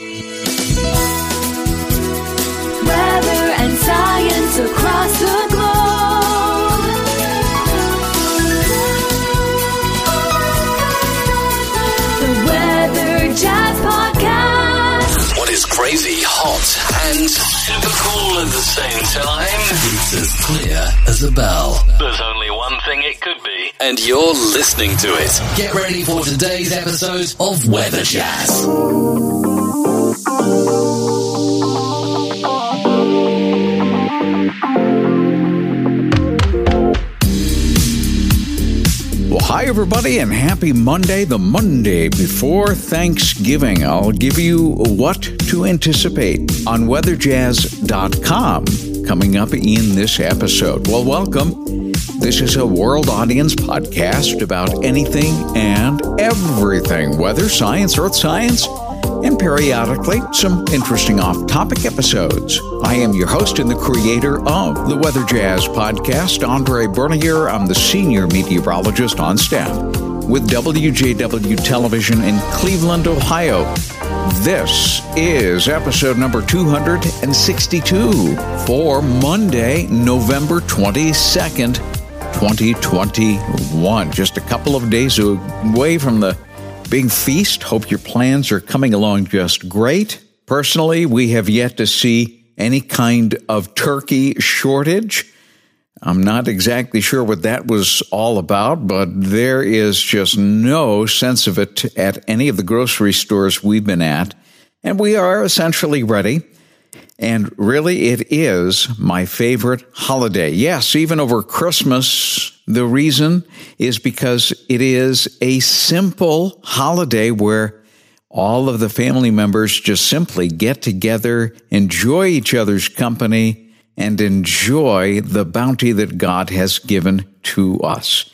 Weather and science across the globe. The Weather Jazz Podcast. What is crazy, hot, and super cool at the same time? It's as clear as a bell. There's only one thing it could be. And you're listening to it. Get ready for today's episode of Weather Jazz. Well, hi, everybody, and happy Monday, the Monday before Thanksgiving. I'll give you what to anticipate on weatherjazz.com coming up in this episode. Well, welcome. This is a world audience podcast about anything and everything weather, science, earth science, and periodically some interesting off topic episodes. I am your host and the creator of the Weather Jazz podcast, Andre Bernier. I'm the senior meteorologist on staff with WJW Television in Cleveland, Ohio. This is episode number 262 for Monday, November 22nd, 2021. Just a couple of days away from the big feast. Hope your plans are coming along just great. Personally, we have yet to see any kind of turkey shortage. I'm not exactly sure what that was all about, but there is just no sense of it at any of the grocery stores we've been at. And we are essentially ready. And really, it is my favorite holiday. Yes, even over Christmas, the reason is because it is a simple holiday where all of the family members just simply get together, enjoy each other's company, and enjoy the bounty that God has given to us.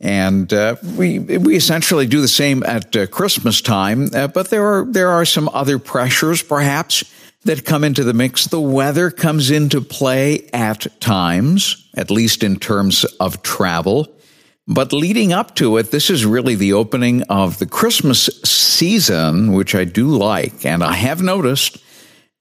And uh, we we essentially do the same at uh, Christmas time, uh, but there are there are some other pressures, perhaps that come into the mix. The weather comes into play at times, at least in terms of travel. But leading up to it, this is really the opening of the Christmas season, which I do like. And I have noticed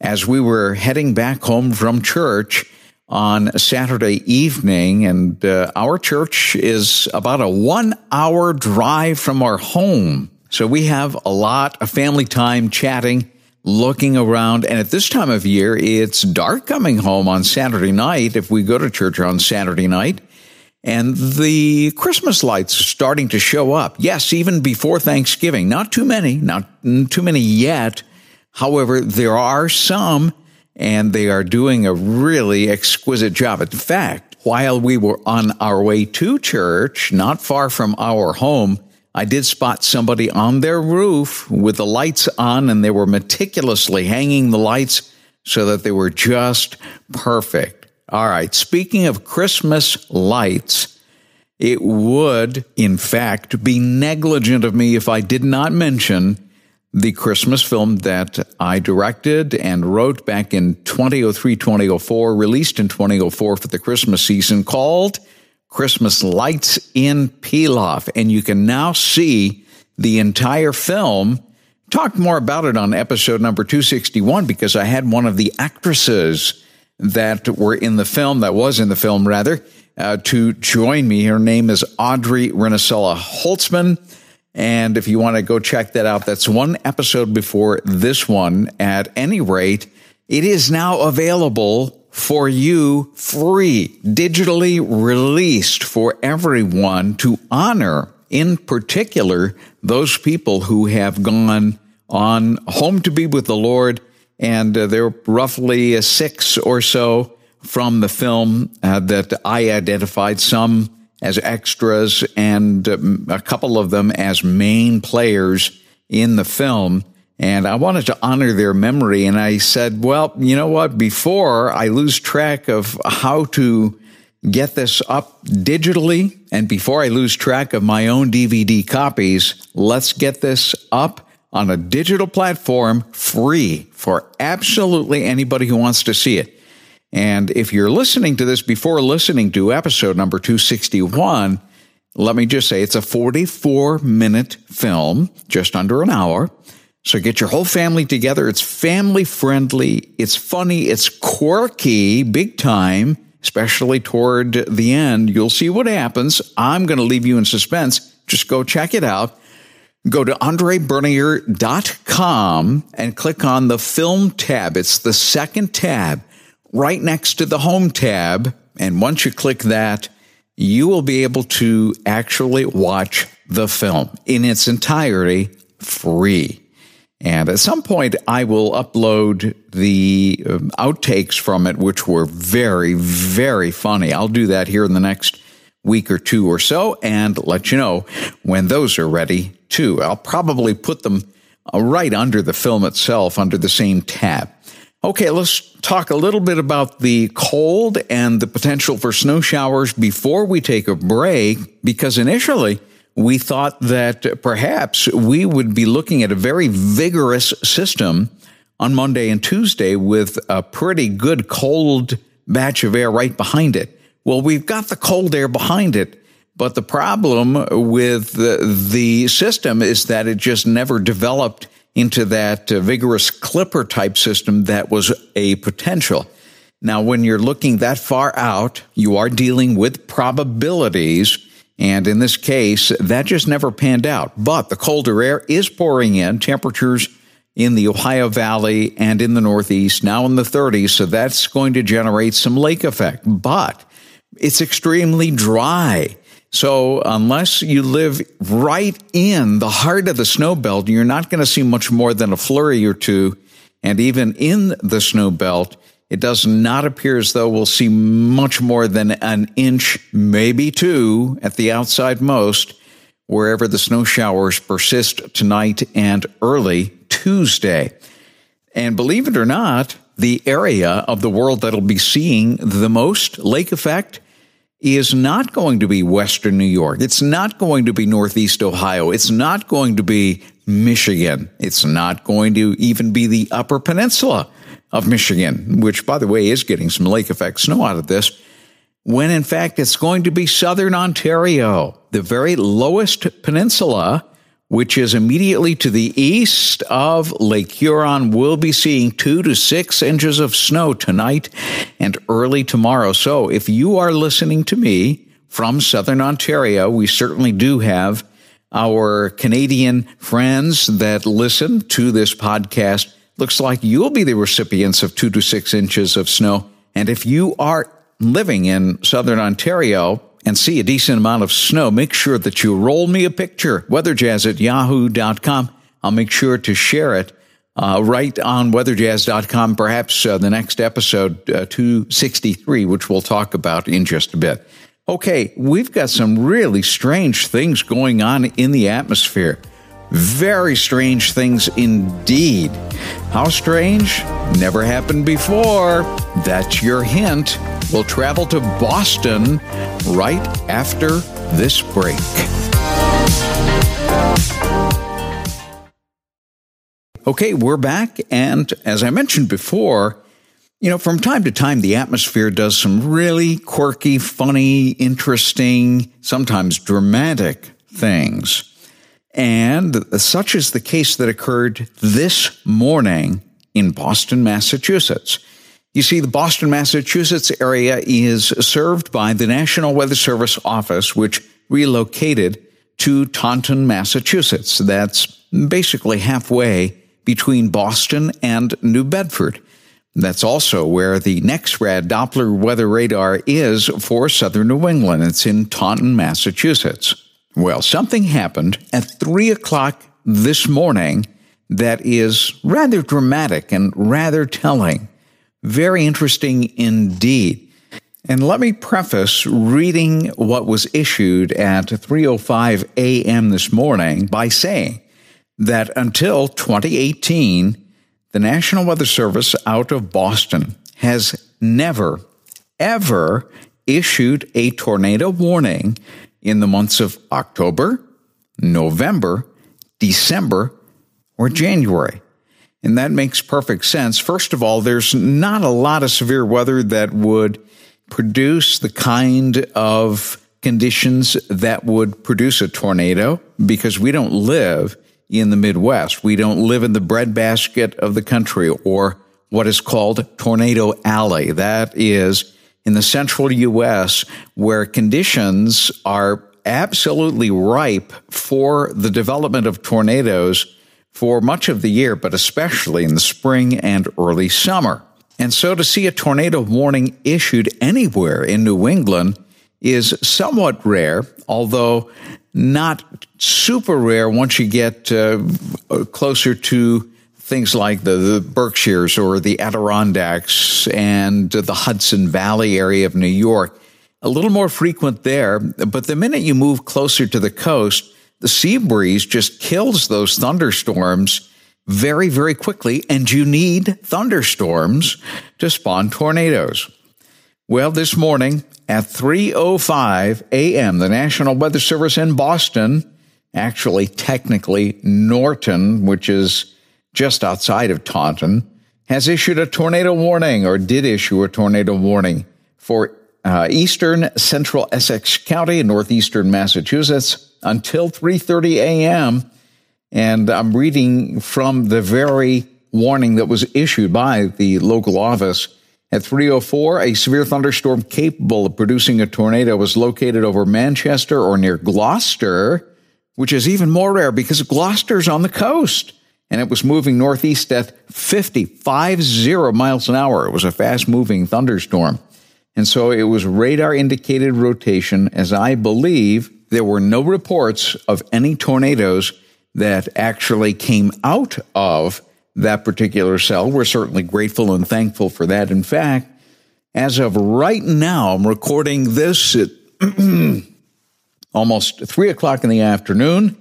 as we were heading back home from church on Saturday evening, and uh, our church is about a one hour drive from our home. So we have a lot of family time chatting looking around. And at this time of year, it's dark coming home on Saturday night if we go to church on Saturday night. And the Christmas lights are starting to show up. Yes, even before Thanksgiving. Not too many, not too many yet. However, there are some, and they are doing a really exquisite job. In fact, while we were on our way to church, not far from our home, I did spot somebody on their roof with the lights on, and they were meticulously hanging the lights so that they were just perfect. All right, speaking of Christmas lights, it would, in fact, be negligent of me if I did not mention the Christmas film that I directed and wrote back in 2003 2004, released in 2004 for the Christmas season, called Christmas Lights in Pilaf. And you can now see the entire film. Talked more about it on episode number 261 because I had one of the actresses that were in the film, that was in the film rather, uh, to join me. Her name is Audrey Renisella Holtzman. And if you want to go check that out, that's one episode before this one. At any rate, it is now available for you free, digitally released for everyone to honor, in particular, those people who have gone on home to be with the Lord. And uh, there are roughly six or so from the film uh, that I identified, some as extras and um, a couple of them as main players in the film. And I wanted to honor their memory. And I said, well, you know what? Before I lose track of how to get this up digitally, and before I lose track of my own DVD copies, let's get this up on a digital platform free for absolutely anybody who wants to see it. And if you're listening to this before listening to episode number 261, let me just say it's a 44 minute film, just under an hour. So get your whole family together. It's family friendly. It's funny. It's quirky, big time, especially toward the end. You'll see what happens. I'm going to leave you in suspense. Just go check it out. Go to andrebernier.com and click on the film tab. It's the second tab right next to the home tab. And once you click that, you will be able to actually watch the film in its entirety free. And at some point, I will upload the um, outtakes from it, which were very, very funny. I'll do that here in the next week or two or so and let you know when those are ready too. I'll probably put them uh, right under the film itself, under the same tab. Okay, let's talk a little bit about the cold and the potential for snow showers before we take a break, because initially, we thought that perhaps we would be looking at a very vigorous system on Monday and Tuesday with a pretty good cold batch of air right behind it. Well, we've got the cold air behind it, but the problem with the, the system is that it just never developed into that uh, vigorous clipper type system that was a potential. Now, when you're looking that far out, you are dealing with probabilities and in this case, that just never panned out. But the colder air is pouring in, temperatures in the Ohio Valley and in the Northeast now in the 30s. So that's going to generate some lake effect. But it's extremely dry. So unless you live right in the heart of the snow belt, you're not going to see much more than a flurry or two. And even in the snow belt, it does not appear as though we'll see much more than an inch, maybe two at the outside most, wherever the snow showers persist tonight and early Tuesday. And believe it or not, the area of the world that'll be seeing the most lake effect is not going to be Western New York. It's not going to be Northeast Ohio. It's not going to be Michigan. It's not going to even be the Upper Peninsula of Michigan, which, by the way, is getting some lake effect snow out of this, when in fact it's going to be southern Ontario, the very lowest peninsula, which is immediately to the east of Lake Huron, will be seeing two to six inches of snow tonight and early tomorrow. So if you are listening to me from southern Ontario, we certainly do have our Canadian friends that listen to this podcast looks like you'll be the recipients of two to six inches of snow. And if you are living in southern Ontario and see a decent amount of snow, make sure that you roll me a picture, weatherjazz at yahoo.com. I'll make sure to share it uh, right on weatherjazz.com, perhaps uh, the next episode, uh, 263, which we'll talk about in just a bit. Okay, we've got some really strange things going on in the atmosphere. Very strange things indeed. How strange? Never happened before. That's your hint. We'll travel to Boston right after this break. Okay, we're back. And as I mentioned before, you know, from time to time, the atmosphere does some really quirky, funny, interesting, sometimes dramatic things. And such is the case that occurred this morning in Boston, Massachusetts. You see, the Boston, Massachusetts area is served by the National Weather Service office, which relocated to Taunton, Massachusetts. That's basically halfway between Boston and New Bedford. That's also where the NEXRAD Doppler weather radar is for southern New England. It's in Taunton, Massachusetts. Well, something happened at three o'clock this morning that is rather dramatic and rather telling. Very interesting indeed. And let me preface reading what was issued at 3:05 a.m. this morning by saying that until 2018, the National Weather Service out of Boston has never ever issued a tornado warning in the months of October, November, December, or January. And that makes perfect sense. First of all, there's not a lot of severe weather that would produce the kind of conditions that would produce a tornado because we don't live in the Midwest. We don't live in the breadbasket of the country or what is called Tornado Alley. That is in the central U.S., where conditions are absolutely ripe for the development of tornadoes for much of the year, but especially in the spring and early summer. And so to see a tornado warning issued anywhere in New England is somewhat rare, although not super rare once you get uh, closer to things like the, the, Berkshires or the Adirondacks and the Hudson Valley area of New York. A little more frequent there, but the minute you move closer to the coast, the sea breeze just kills those thunderstorms very, very quickly, and you need thunderstorms to spawn tornadoes. Well, this morning at 3:05 a.m., the National Weather Service in Boston, actually technically Norton, which is just outside of Taunton, has issued a tornado warning or did issue a tornado warning for uh, eastern central Essex County northeastern Massachusetts until 3:30 a.m. And I'm reading from the very warning that was issued by the local office. At 304, a severe thunderstorm capable of producing a tornado was located over Manchester or near Gloucester, which is even more rare because Gloucester's on the coast. And it was moving northeast at 50, 50 miles an hour. It was a fast moving thunderstorm. And so it was radar indicated rotation, as I believe there were no reports of any tornadoes that actually came out of that particular cell. We're certainly grateful and thankful for that. In fact, as of right now, I'm recording this at almost three o'clock in the afternoon,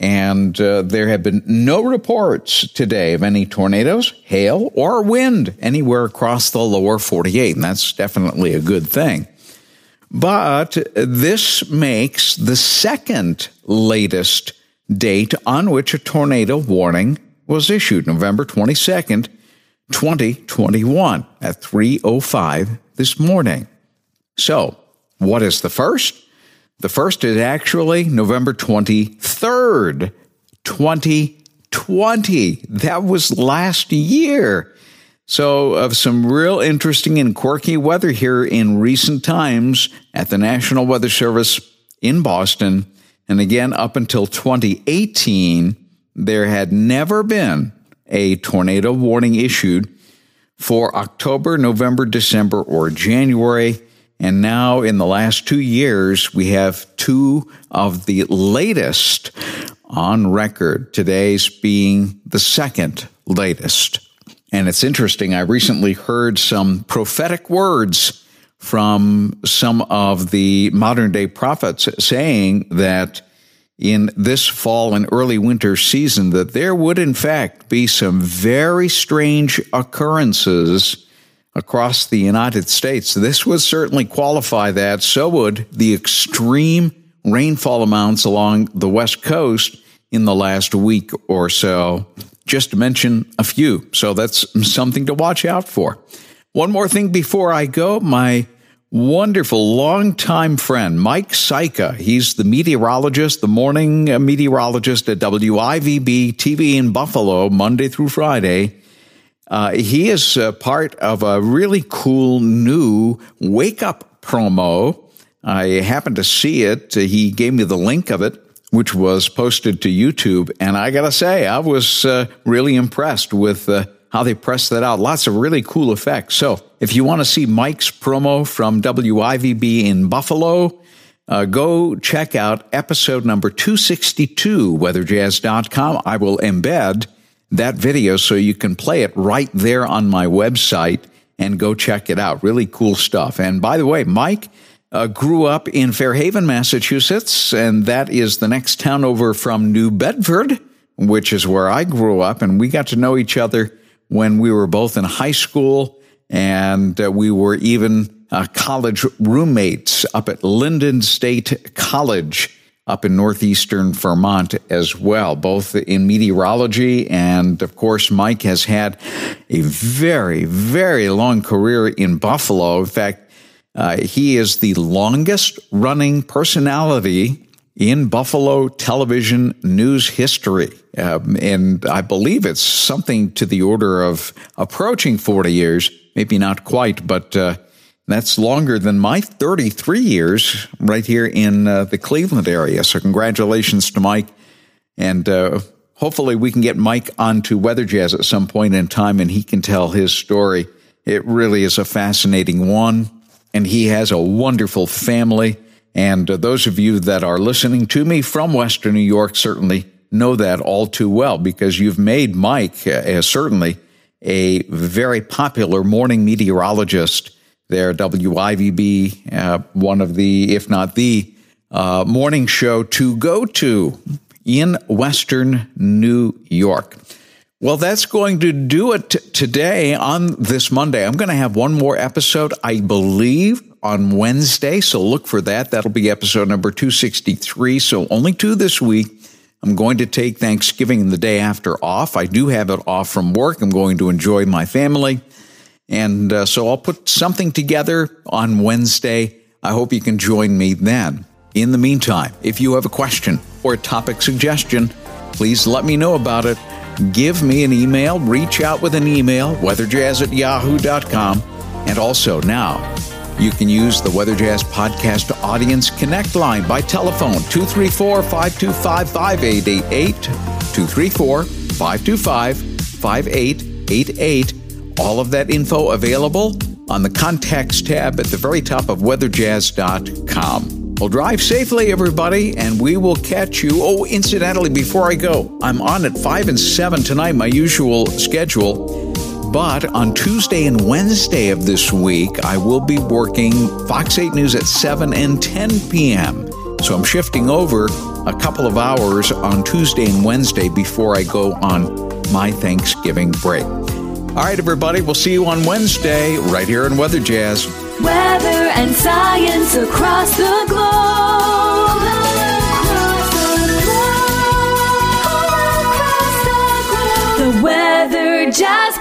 and uh, there have been no reports today of any tornadoes, hail, or wind anywhere across the lower 48, and that's definitely a good thing. But this makes the second latest date on which a tornado warning was issued, November 22nd, 2021 at 3:05 this morning. So, what is the first? The first is actually November 23rd, 2020. That was last year. So, of some real interesting and quirky weather here in recent times at the National Weather Service in Boston and again, up until 2018, there had never been a tornado warning issued for October, November, December, or January. And now, in the last two years, we have two of the latest on record, today's being the second latest. And it's interesting, I recently heard some prophetic words from some of the modern day prophets saying that in this fall and early winter season that there would in fact be some very strange occurrences across the United States. This would certainly qualify that. So would the extreme rainfall amounts along the West Coast in the last week or so, just to mention a few. So that's something to watch out for. One more thing before I go. My wonderful longtime friend, Mike Cejka. He's the meteorologist, the morning meteorologist at WIVB TV in Buffalo, Monday through Friday. Uh, he is part of a really cool new wake up promo. I happened to see it. He gave me the link of it, which was posted to YouTube. And I got to say, I was uh, really impressed with uh, how they pressed that out. Lots of really cool effects. So if you want to see Mike's promo from WIVB in Buffalo, uh, go check out episode number 262, weatherjazz.com. I will embed that video so you can play it right there on my website and go check it out. Really cool stuff. And by the way, Mike uh, grew up in Fairhaven, Massachusetts, and that is the next town over from New Bedford, which is where I grew up. And we got to know each other when we were both in high school and uh, we were even uh, college roommates up at Lyndon State College up in northeastern Vermont as well, both in meteorology. And of course, Mike has had a very, very long career in Buffalo. In fact, uh, he is the longest running personality in Buffalo television news history. Um, and I believe it's something to the order of approaching 40 years, maybe not quite, but uh, that's longer than my 33 years right here in uh, the Cleveland area. So, congratulations to Mike. And uh, hopefully, we can get Mike onto Weather Jazz at some point in time and he can tell his story. It really is a fascinating one. And he has a wonderful family. And uh, those of you that are listening to me from Western New York certainly know that all too well because you've made Mike uh, certainly a very popular morning meteorologist there, WIVB, uh, one of the, if not the, uh, morning show to go to in Western New York. Well, that's going to do it today on this Monday. I'm going to have one more episode, I believe, on Wednesday. So look for that. That'll be episode number 263. So only two this week. I'm going to take Thanksgiving and the day after off. I do have it off from work. I'm going to enjoy my family. And uh, so I'll put something together on Wednesday. I hope you can join me then. In the meantime, if you have a question or a topic suggestion, please let me know about it give me an email, reach out with an email, weatherjazz at yahoo.com. And also now, you can use the Weather Jazz Podcast Audience Connect line by telephone 234 525 5888. 234 525 5888. All of that info available on the Contacts tab at the very top of weatherjazz.com. Well, drive safely, everybody, and we will catch you. Oh, incidentally, before I go, I'm on at 5 and 7 tonight, my usual schedule. But on Tuesday and Wednesday of this week, I will be working Fox 8 News at 7 and 10 p.m. So I'm shifting over a couple of hours on Tuesday and Wednesday before I go on my Thanksgiving break. All right, everybody, we'll see you on Wednesday right here in Weather Jazz. Weather and science across the globe. The Weather Jazz